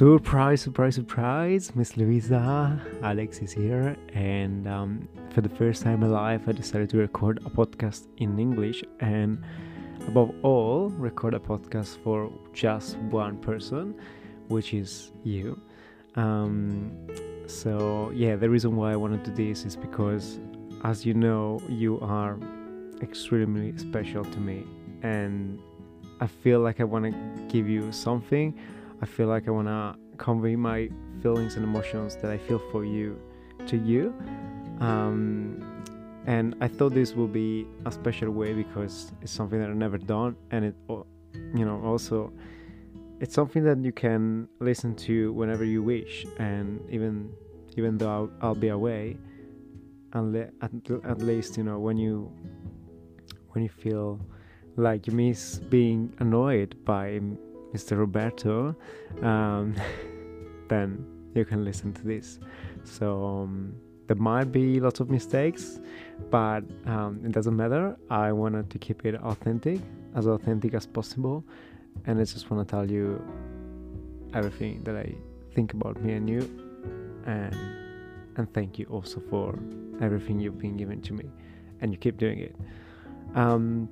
Surprise, surprise, surprise, Miss Luisa. Alex is here, and um, for the first time in my life, I decided to record a podcast in English, and above all, record a podcast for just one person, which is you. Um, so, yeah, the reason why I wanted to do this is because, as you know, you are extremely special to me, and I feel like I want to give you something I feel like I want to convey my feelings and emotions that I feel for you to you. Um, and I thought this will be a special way because it's something that I've never done, and it, you know, also it's something that you can listen to whenever you wish, and even even though I'll, I'll be away, at, at least you know when you when you feel like you miss being annoyed by Mr. Roberto, um, then you can listen to this. So um, there might be lots of mistakes, but um, it doesn't matter. I wanted to keep it authentic, as authentic as possible, and I just want to tell you everything that I think about me and you, and and thank you also for everything you've been giving to me, and you keep doing it. Um,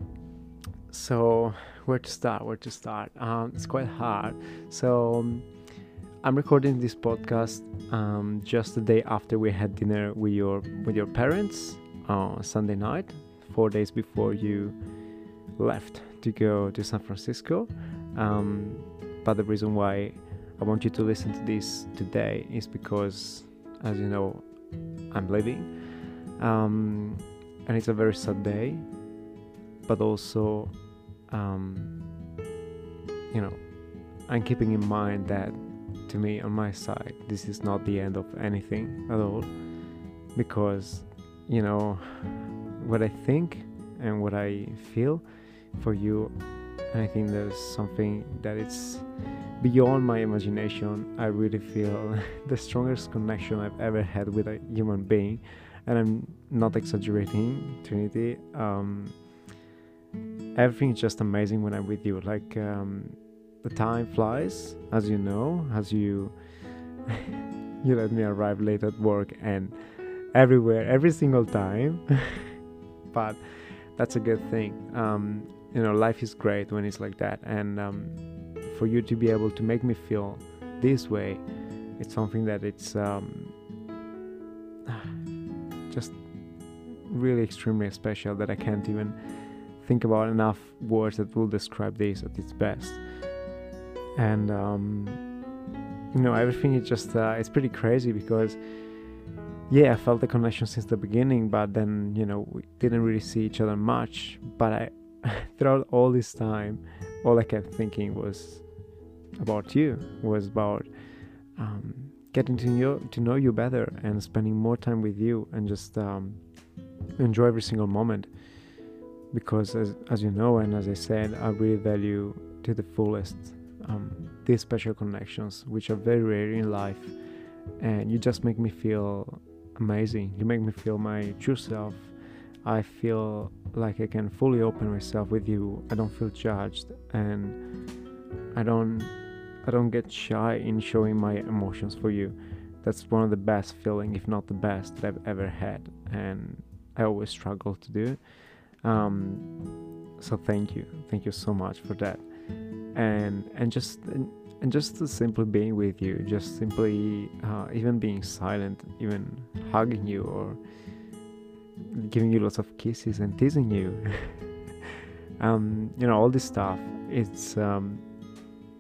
so where to start where to start? Um, it's quite hard. So um, i'm recording this podcast um, just the day after we had dinner with your with your parents on sunday night four days before you left to go to san francisco. Um, but the reason why i want you to listen to this today is because as you know i'm leaving. Um, and it's a very sad day but also um, you know i'm keeping in mind that to me on my side this is not the end of anything at all. Because you know what i think and what i feel for you and i think there's something that it's beyond my imagination. I really feel the strongest connection i've ever had with a human being and i'm not exaggerating trinity. Um, everything's just amazing when I'm with you. Like um, the time flies, as you know, as you you let me arrive late at work and everywhere, every single time. but that's a good thing. Um, you know, life is great when it's like that, and um, for you to be able to make me feel this way, it's something that it's um, just really extremely special that I can't even think about enough words that will describe this at its best. And um, you know, everything is just uh, it's pretty crazy because yeah, I felt the connection since the beginning, but then you know we didn't really see each other much. But I, throughout all this time, all I kept thinking was about you, was about um, getting to know to know you better and spending more time with you and just um, enjoy every single moment because as, as you know and as i said i really value to the fullest um, these special connections which are very rare in life. And you just make me feel amazing. You make me feel my true self. I feel like i can fully open myself with you. I don't feel judged. And i don't i don't get shy in showing my emotions for you. That's one of the best feeling if not the best that i've ever had. And i always struggle to do um, so thank you, thank you so much for that, and and just and, and just simply being with you, just simply uh, even being silent, even hugging you or giving you lots of kisses and teasing you. um, you know all this stuff. It's um,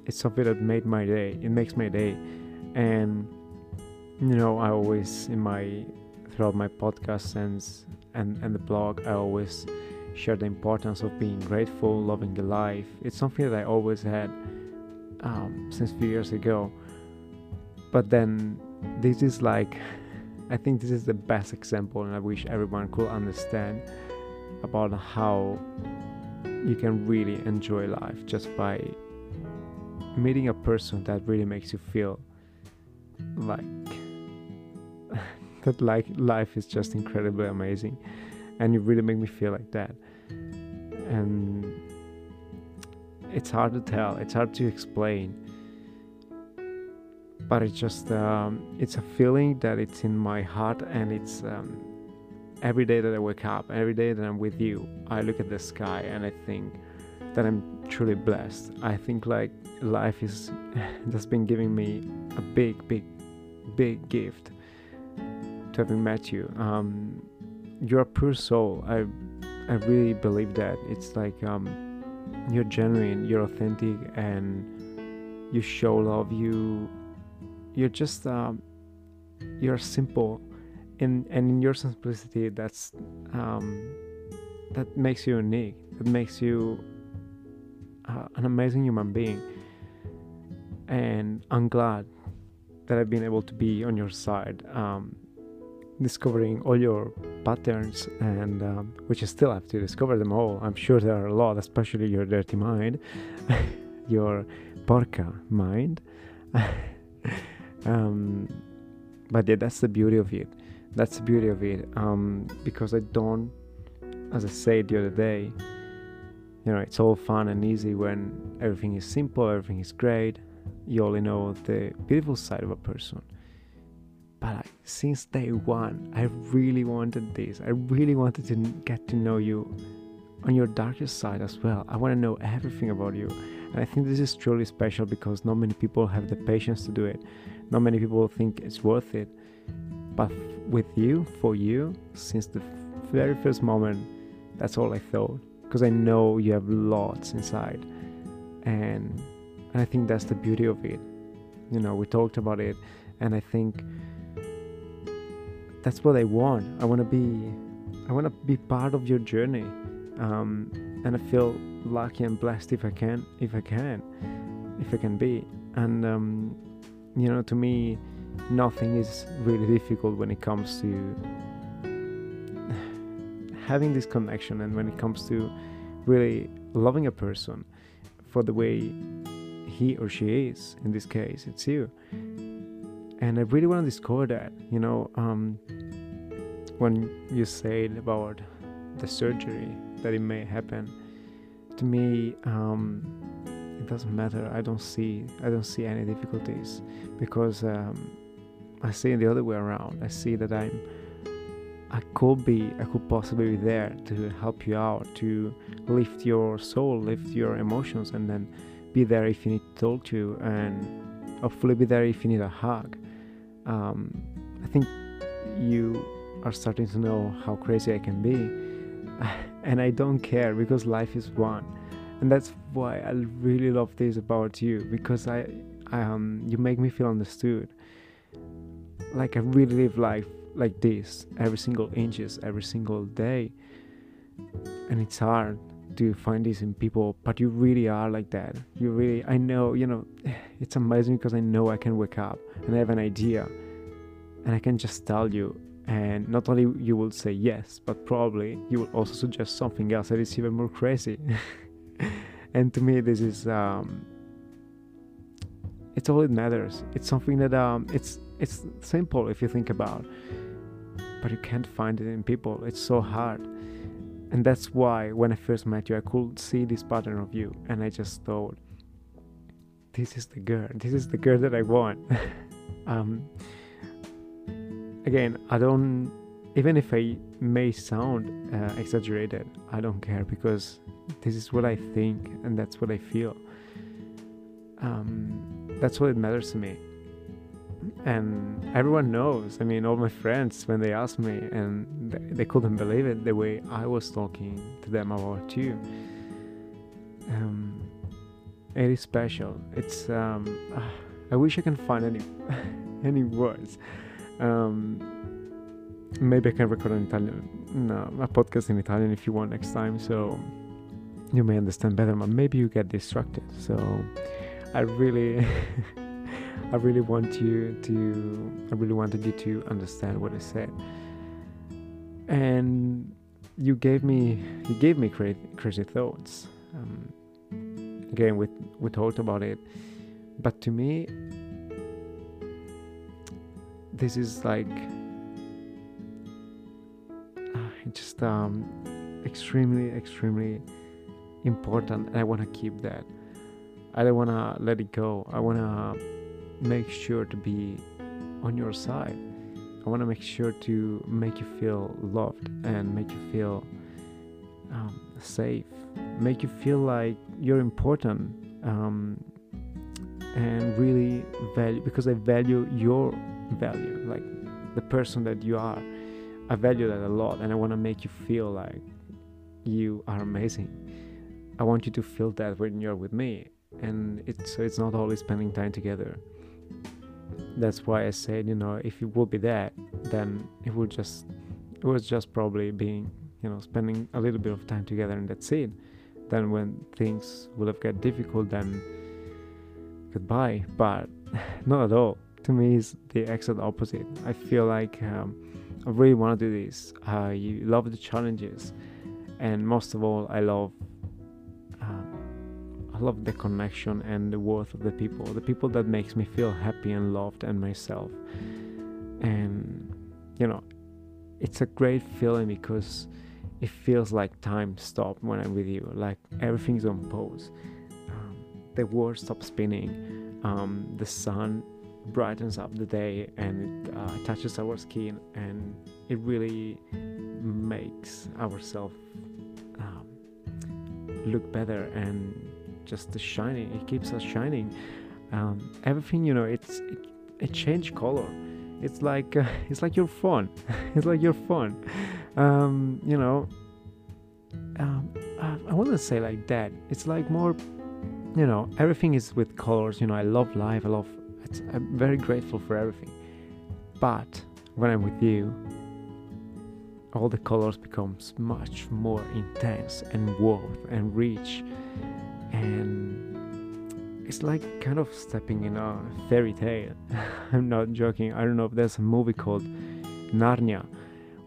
it's something that made my day. It makes my day, and you know I always in my throughout my podcast and and and the blog I always share the importance of being grateful, loving the life. It's something that I always had um, since few years ago. But then this is like, I think this is the best example, and I wish everyone could understand about how you can really enjoy life just by meeting a person that really makes you feel like that like life is just incredibly amazing and you really make me feel like that and it's hard to tell. It's hard to explain. But it's just um, it's a feeling that it's in my heart and it's um, every day that i wake up every day that i'm with you i look at the sky and i think that i'm truly blessed. I think like life is just been giving me a big big big gift to having met you. Um, you're a pure soul. I i really believe that it's like um, you're genuine you're authentic and you show love you you're just um, you're simple. And and in your simplicity that's um, that makes you unique. That makes you uh, an amazing human being. And i'm glad that i've been able to be on your side um, discovering all your patterns and um, which I still have to discover them all. I'm sure there are a lot, especially your dirty mind, your porca mind. um, but yeah, that's the beauty of it. That's the beauty of it. Um, because I don't, as I said the other day, you know, it's all fun and easy when everything is simple, everything is great. You only know the beautiful side of a person but like, since day one i really wanted this. I really wanted to get to know you on your darkest side as well. I want to know everything about you. And i think this is truly special because not many people have the patience to do it. Not many people think it's worth it. But with you for you since the very first moment that's all i thought. Because i know you have lots inside. And and i think that's the beauty of it. You know we talked about it and i think that's what I want. I want to be, I want to be part of your journey, um, and I feel lucky and blessed if I can, if I can, if I can be. And um, you know, to me, nothing is really difficult when it comes to having this connection, and when it comes to really loving a person for the way he or she is. In this case, it's you and I really want to discover that. You know, um, when you said about the surgery that it may happen, to me, um, it doesn't matter. I don't see, I don't see any difficulties because um, I see it the other way around. I see that I'm, I could be, I could possibly be there to help you out, to lift your soul, lift your emotions, and then be there if you need to talk to, and hopefully be there if you need a hug um, I think you are starting to know how crazy I can be. and I don't care because life is one. And that's why I really love this about you because I, I um, you make me feel understood. Like I really live life like this every single inches, every single day. And it's hard to find this in people, but you really are like that. You really, I know, you know, it's amazing because I know I can wake up and I have an idea and I can just tell you. And not only you will say yes, but probably you will also suggest something else that is even more crazy. and to me, this is um, it's all it matters. It's something that um, it's it's simple if you think about, but you can't find it in people. It's so hard and that's why when I first met you, I could see this pattern of you, and I just thought, this is the girl. This is the girl that I want. um, again, I don't. Even if I may sound uh, exaggerated, I don't care because this is what I think and that's what I feel. Um, that's what it matters to me and everyone knows. I mean, all my friends when they asked me, and they, couldn't believe it the way I was talking to them about you. Um, it is special. It's um, I wish I can find any any words. Um, maybe I can record an Italian, no, a podcast in Italian if you want next time, so you may understand better. But maybe you get distracted. So I really. I really want you to, I really wanted you to understand what I said. And you gave me, you gave me crazy, crazy thoughts. Um, again, we we talked about it, but to me, this is like uh, just um, extremely, extremely important, and I want to keep that. I don't want to let it go. I want to make sure to be on your side. I want to make sure to make you feel loved and make you feel um, safe, make you feel like you're important, um, and really value because I value your value, like the person that you are. I value that a lot, and I want to make you feel like you are amazing. I want you to feel that when you're with me, and it's so it's not always spending time together. That's why I said, you know, if it would be that, then it would just it was just probably being, you know, spending a little bit of time together, and that's it. Then when things would have got difficult, then goodbye. But not at all. To me, it's the exact opposite. I feel like um, I really want to do this. I love the challenges, and most of all, I love I love the connection and the worth of the people, the people that makes me feel happy and loved and myself. And you know, it's a great feeling because it feels like time stopped when I'm with you. Like everything's on pause. Um, the world stops spinning. Um, the sun brightens up the day and it uh, touches our skin, and it really makes ourselves um, look better and just the shining it keeps us shining. Um, everything you know it's it, it color. It's like uh, it's like your phone. It's like your phone. Um, you know um, I, I wouldn't say like that. It's like more you know everything is with colors you know i love life i love i'm very grateful for everything. But when i'm with you all the colors becomes much more intense and warm and rich and it's like kind of stepping in a fairy tale. I'm not joking. I don't know if there's a movie called Narnia,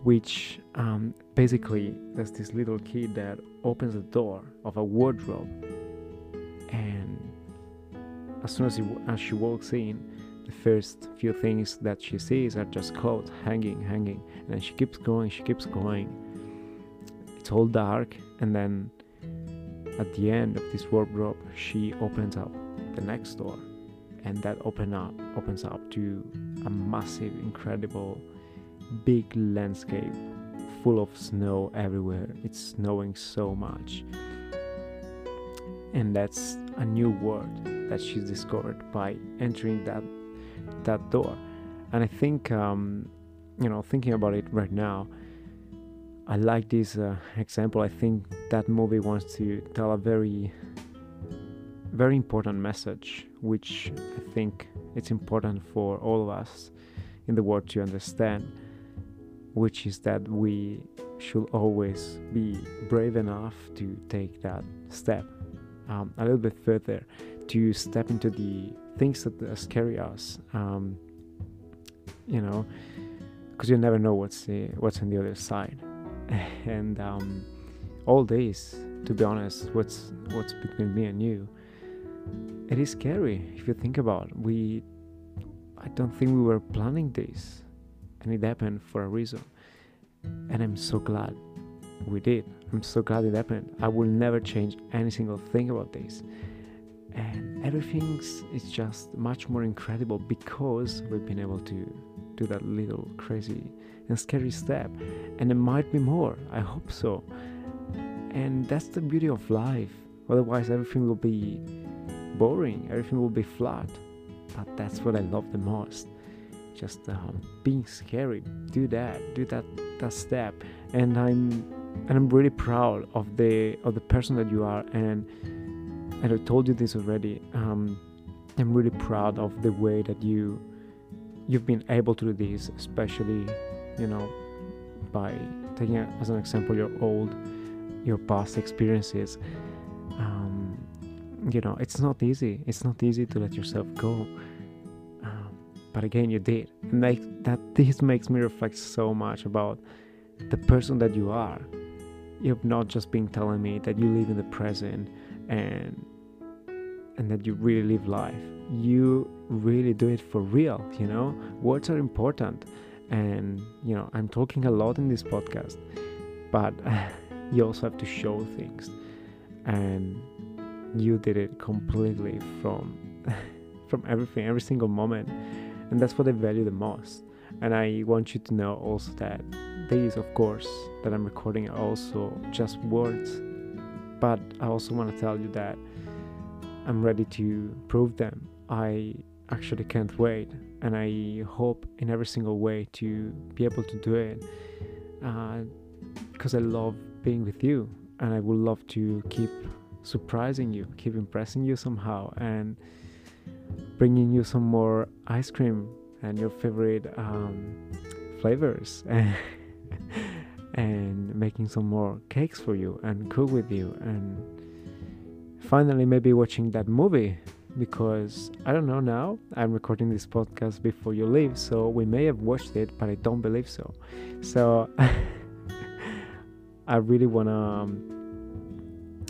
which um, basically there's this little kid that opens the door of a wardrobe, and as soon as, he, as she walks in, the first few things that she sees are just clothes hanging, hanging, and then she keeps going, she keeps going. It's all dark, and then at the end of this wardrobe, she opens up the next door, and that open up opens up to a massive, incredible, big landscape full of snow everywhere. It's snowing so much, and that's a new world that she's discovered by entering that that door. And I think, um, you know, thinking about it right now, I like this uh, example. I think that movie wants to tell a very, very important message, which I think it's important for all of us in the world to understand, which is that we should always be brave enough to take that step um, a little bit further, to step into the things that scare us. Um, you know, because you never know what's the, what's on the other side and um, all days to be honest what's what's between me and you it is scary if you think about it. we i don't think we were planning this and it happened for a reason. And i'm so glad we did. I'm so glad it happened. I will never change any single thing about this. And everything's is just much more incredible because we've been able to do that little crazy and scary step and there might be more. I hope so. And that's the beauty of life. Otherwise everything will be boring. Everything will be flat. But that's what i love the most. Just um, being scary. Do that. Do that that step. And i'm and i'm really proud of the of the person that you are. And and i told you this already. Um, i'm really proud of the way that you you've been able to do this especially you know by taking as an example your old your past experiences. Um, you know it's not easy. It's not easy to let yourself go. Um, but again you did. And like that this makes me reflect so much about the person that you are. You've not just been telling me that you live in the present and and that you really live life. You really do it for real you know? Words are important and you know i'm talking a lot in this podcast but you also have to show things and you did it completely from from everything, every single moment. And that's what I value the most. And I want you to know also that these, of course, that I'm recording are also just words. But I also want to tell you that I'm ready to prove them. I actually can't wait. And I hope in every single way to be able to do it. Because uh, I love being with you. And I would love to keep surprising you, keep impressing you somehow, and bringing you some more ice cream and your favorite um, flavors. and making some more cakes for you and cook with you and finally maybe watching that movie because I don't know now. I'm recording this podcast before you leave, so we may have watched it, but I don't believe so. So I really wanna um,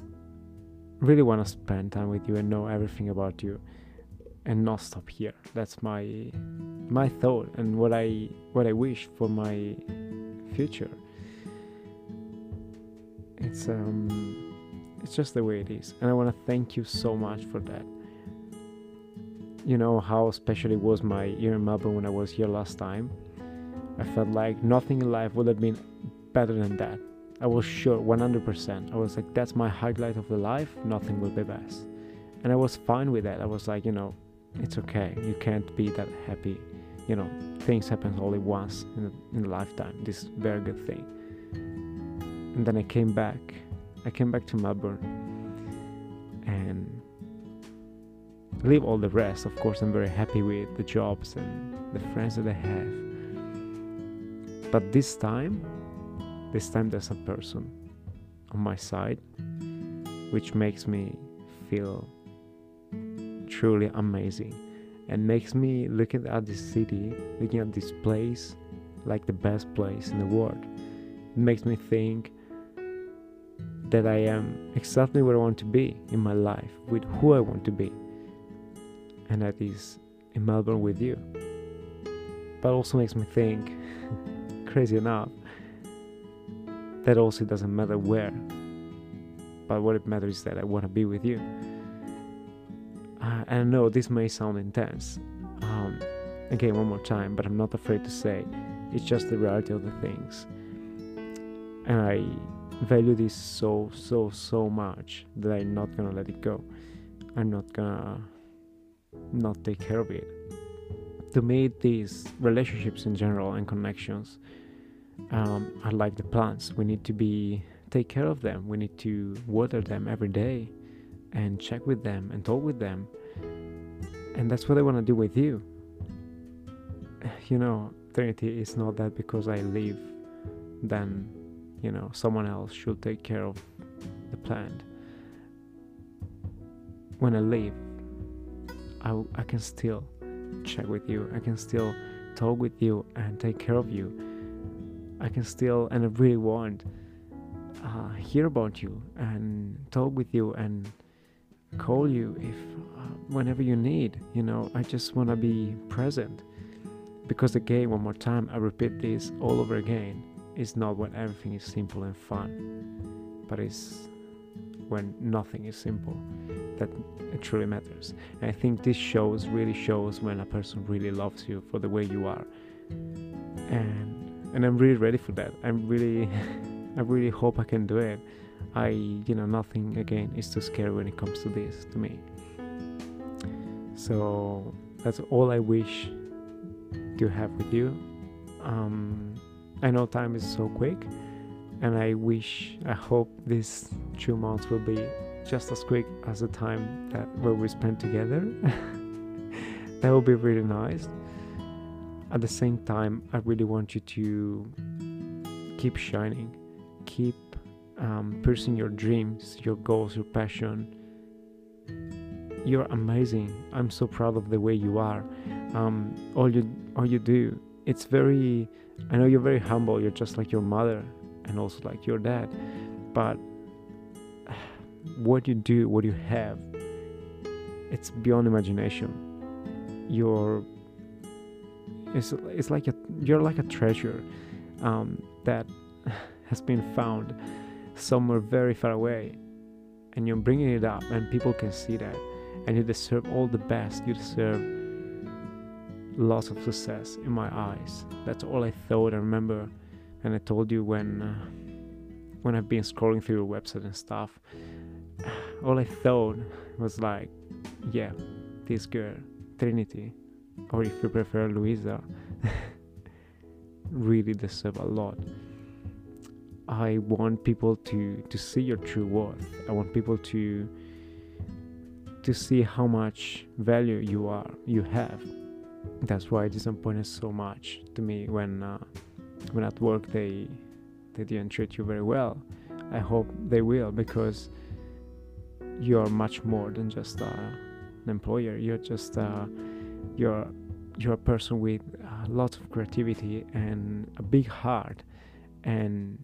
really wanna spend time with you and know everything about you, and not stop here. That's my my thought and what I what I wish for my future. It's um it's just the way it is, and I wanna thank you so much for that you know how special it was my year in Melbourne when I was here last time. I felt like nothing in life would have been better than that. I was sure 100%. I was like, that's my highlight of the life, nothing will be best. And I was fine with that. I was like, you know, it's okay. You can't be that happy. You know, things happen only once in a, in a lifetime. This very good thing. And then I came back. I came back to Melbourne. And leave all the rest. Of course, I'm very happy with the jobs and the friends that I have. But this time, this time there's a person on my side which makes me feel truly amazing and makes me looking at this city, looking at this place like the best place in the world. It makes me think that I am exactly where I want to be in my life, with who I want to be and that is in Melbourne with you. But also makes me think, crazy enough, that also doesn't matter where, but what it matters is that I want to be with you. Uh, and I know this may sound intense, um, again, one more time, but I'm not afraid to say it's just the reality of the things. And I value this so, so, so much that I'm not gonna let it go. I'm not gonna not take care of it. To me, these relationships in general and connections um, are like the plants. We need to be take care of them. We need to water them every day and check with them and talk with them. And that's what I want to do with you. You know, Trinity is not that because I leave, then, you know, someone else should take care of the plant. When I leave, I, I can still check with you. I can still talk with you and take care of you. I can still, and I really want, uh, hear about you and talk with you and call you if uh, whenever you need. You know, I just want to be present. Because again, one more time, I repeat this all over again. It's not when everything is simple and fun, but it's when nothing is simple that truly matters. And I think this shows really shows when a person really loves you for the way you are. And and I'm really ready for that. I'm really I really hope I can do it. I you know nothing again is too scary when it comes to this to me. So that's all I wish to have with you. Um, I know time is so quick, and I wish, I hope these two months will be just as quick as the time that where we spent together. that would be really nice. At the same time, I really want you to keep shining, keep um, pursuing your dreams, your goals, your passion. You're amazing. I'm so proud of the way you are. Um, all you all you do. It's very. I know you're very humble. You're just like your mother, and also like your dad. But what you do, what you have, it's beyond imagination. You're it's, it's like a you're like a treasure um, that has been found somewhere very far away, and you're bringing it up, and people can see that. and you deserve all the best. You deserve lots of success in my eyes. That's all I thought. I remember, and I told you when uh, when I've been scrolling through your website and stuff. All I thought was like, yeah, this girl, Trinity, or if you prefer Luisa, really deserve a lot. I want people to to see your true worth. I want people to to see how much value you are you have. That's why it disappointed so much to me when uh, when at work they they didn't treat you very well. I hope they will because you're much more than just uh, an employer. You're just uh, you're you're a person with uh, lots of creativity and a big heart and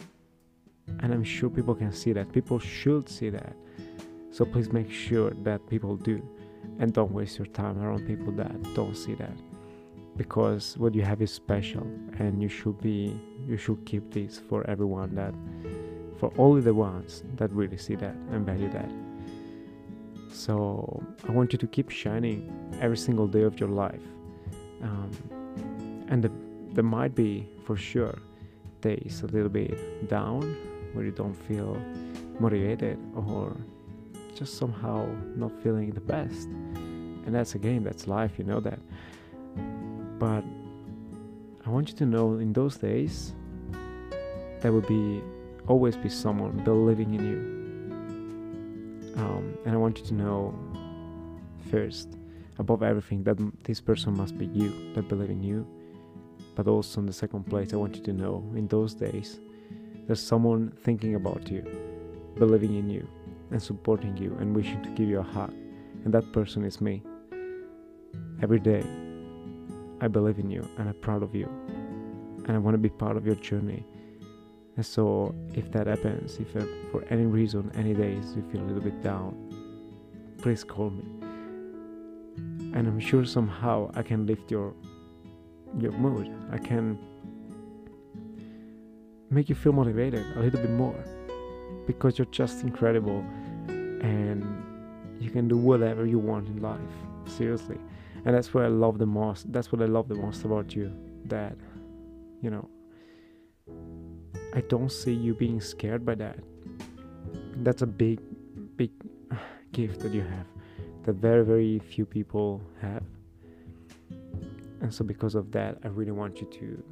and I'm sure people can see that. People should see that. So please make sure that people do. And don't waste your time around people that don't see that. Because what you have is special and you should be you should keep this for everyone that for only the ones that really see that and value that. So I want you to keep shining every single day of your life. Um, and the, there might be for sure days a little bit down where you don't feel motivated or just somehow not feeling the best. And that's again, that's life, you know that. But I want you to know in those days, there will be always be someone believing in you. Um, and I want you to know first, above everything, that this person must be you that believe in you. But also, in the second place, I want you to know in those days, there's someone thinking about you, believing in you, and supporting you, and wishing to give you a hug. And that person is me. Every day, I believe in you, and I'm proud of you, and I want to be part of your journey. And so, if that happens, if uh, for any reason, any days you feel a little bit down, please call me. And I'm sure somehow I can lift your your mood. I can make you feel motivated a little bit more because you're just incredible and you can do whatever you want in life seriously and that's what i love the most that's what i love the most about you that you know i don't see you being scared by that that's a big big gift that you have that very very few people have and so because of that i really want you to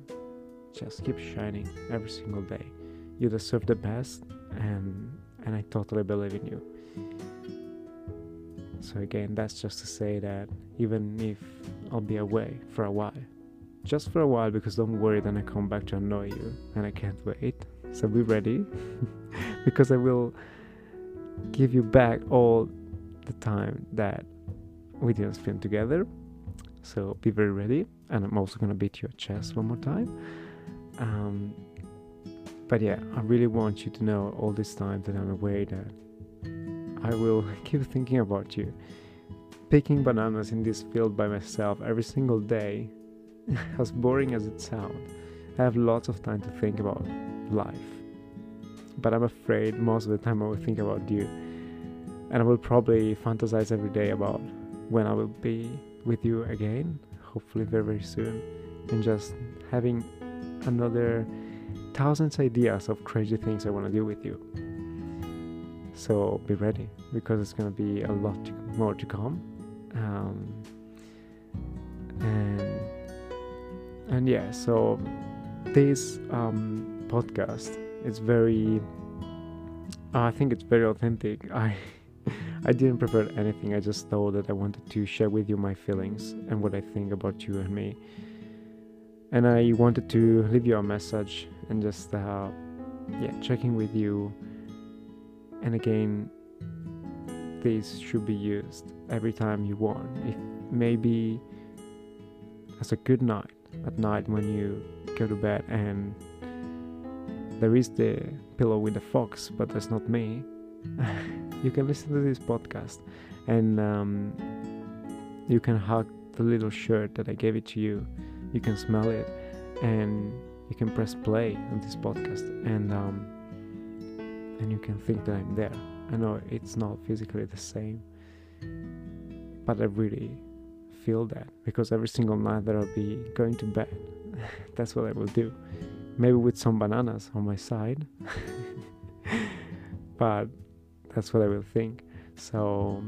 just keep shining every single day. You deserve the best, and and I totally believe in you. So again, that's just to say that even if I'll be away for a while, just for a while, because don't worry, then I come back to annoy you, and I can't wait. So be ready, because I will give you back all the time that we didn't spend together. So be very ready, and I'm also gonna beat your chest one more time. Um, but yeah, I really want you to know all this time that I'm away that I will keep thinking about you. Picking bananas in this field by myself every single day, as boring as it sounds, I have lots of time to think about life. But I'm afraid most of the time I will think about you. And I will probably fantasize every day about when I will be with you again, hopefully very, very soon, and just having another thousands ideas of crazy things I want to do with you. So be ready because it's gonna be a lot more to come. Um, and and yeah, so this um, podcast is very. I think it's very authentic. I I didn't prepare anything. I just thought that I wanted to share with you my feelings and what I think about you and me and I wanted to leave you a message and just uh, yeah checking with you and again this should be used every time you want if maybe as a good night at night when you go to bed and there is the pillow with the fox but that's not me you can listen to this podcast and um, you can hug the little shirt that I gave it to you you can smell it and you can press play on this podcast and um, and you can think that I'm there. I know it's not physically the same, but I really feel that because every single night that I'll be going to bed, that's what I will do. Maybe with some bananas on my side, but that's what I will think. So,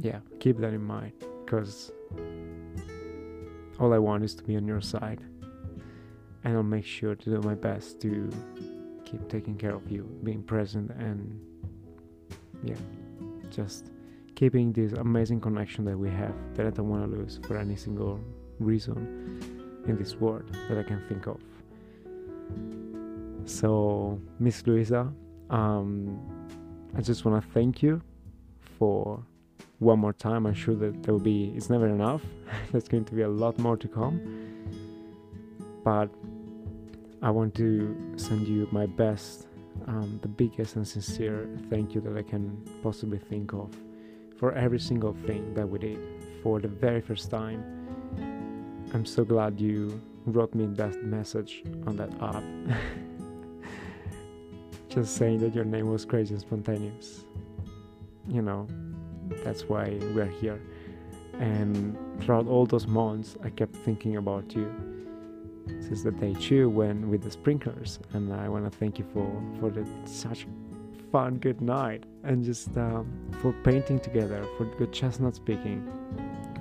yeah, keep that in mind because all I want is to be on your side, and I'll make sure to do my best to keep taking care of you, being present, and yeah, just keeping this amazing connection that we have that I don't want to lose for any single reason in this world that I can think of. So, Miss Luisa, um, I just want to thank you for one more time. I'm sure that there will be, it's never enough. There's going to be a lot more to come. But I want to send you my best, um, the biggest and sincere thank you that I can possibly think of for every single thing that we did for the very first time. I'm so glad you wrote me that message on that app. Just saying that your name was crazy and spontaneous. You know, that's why we're here. And throughout all those months, I kept thinking about you since the day two when with the sprinklers. And I want to thank you for for the such fun good night and just um, for painting together, for good chestnut speaking,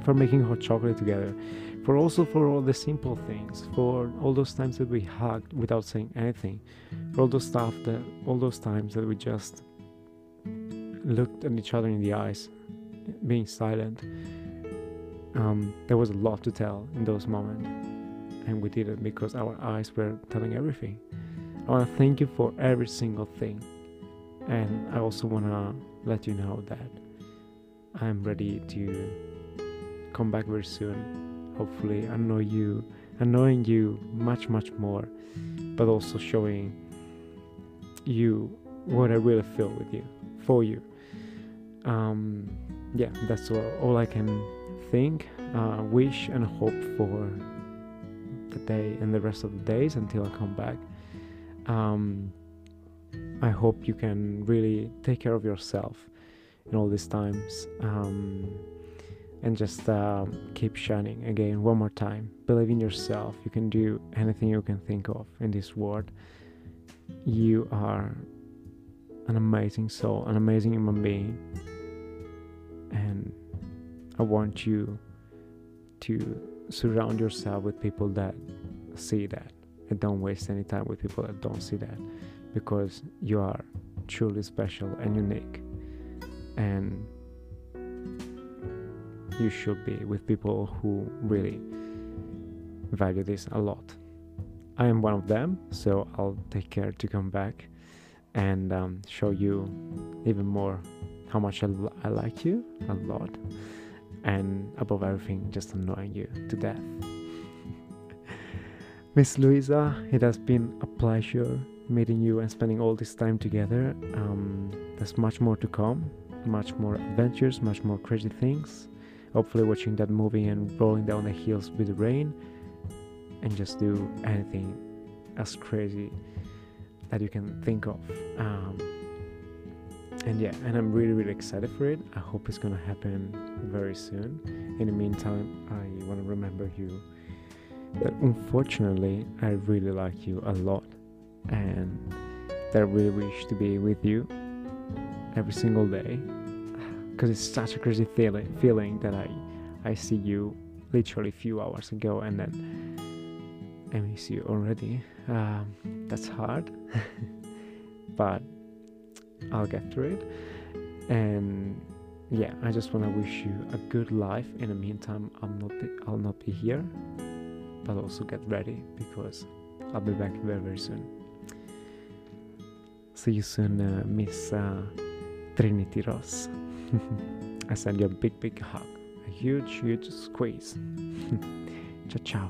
for making hot chocolate together, for also for all the simple things, for all those times that we hugged without saying anything, for all those stuff that all those times that we just looked at each other in the eyes, being silent. Um, there was a lot to tell in those moments, and we did it because our eyes were telling everything. I want to thank you for every single thing and I also want to let you know that I'm ready to come back very soon. Hopefully, know you, knowing you much, much more, but also showing you what I really feel with you, for you. Um, yeah, that's all, all I can think, uh, wish, and hope for the day and the rest of the days until I come back. Um, I hope you can really take care of yourself in all these times um, and just uh, keep shining again one more time. Believe in yourself. You can do anything you can think of in this world. You are an amazing soul, an amazing human being, and I want you to surround yourself with people that see that and don't waste any time with people that don't see that because you are truly special and unique. And you should be with people who really value this a lot. I am one of them so i'll take care to come back and um, show you even more how much I, I like you a lot and above everything just annoying you to death. Miss luisa it has been a pleasure meeting you and spending all this time together. Um, there's much more to come, much more adventures, much more crazy things. Hopefully, watching that movie and rolling down the hills with the rain, and just do anything as crazy that you can think of. Um, and yeah, and I'm really, really excited for it. I hope it's gonna happen very soon. In the meantime, I want to remember you that unfortunately, I really like you a lot and that I really wish to be with you every single day because it's such a crazy feeling feeling that I I see you literally a few hours ago and then I miss you already. Um, that's hard, but I'll get through it. And yeah, I just want to wish you a good life. In the meantime, I'm not be, I'll not be here, but also get ready because I'll be back very very soon see you soon, uh, Miss uh, Trinity Ross. I send you a big, big hug, a huge, huge squeeze. ciao, ciao.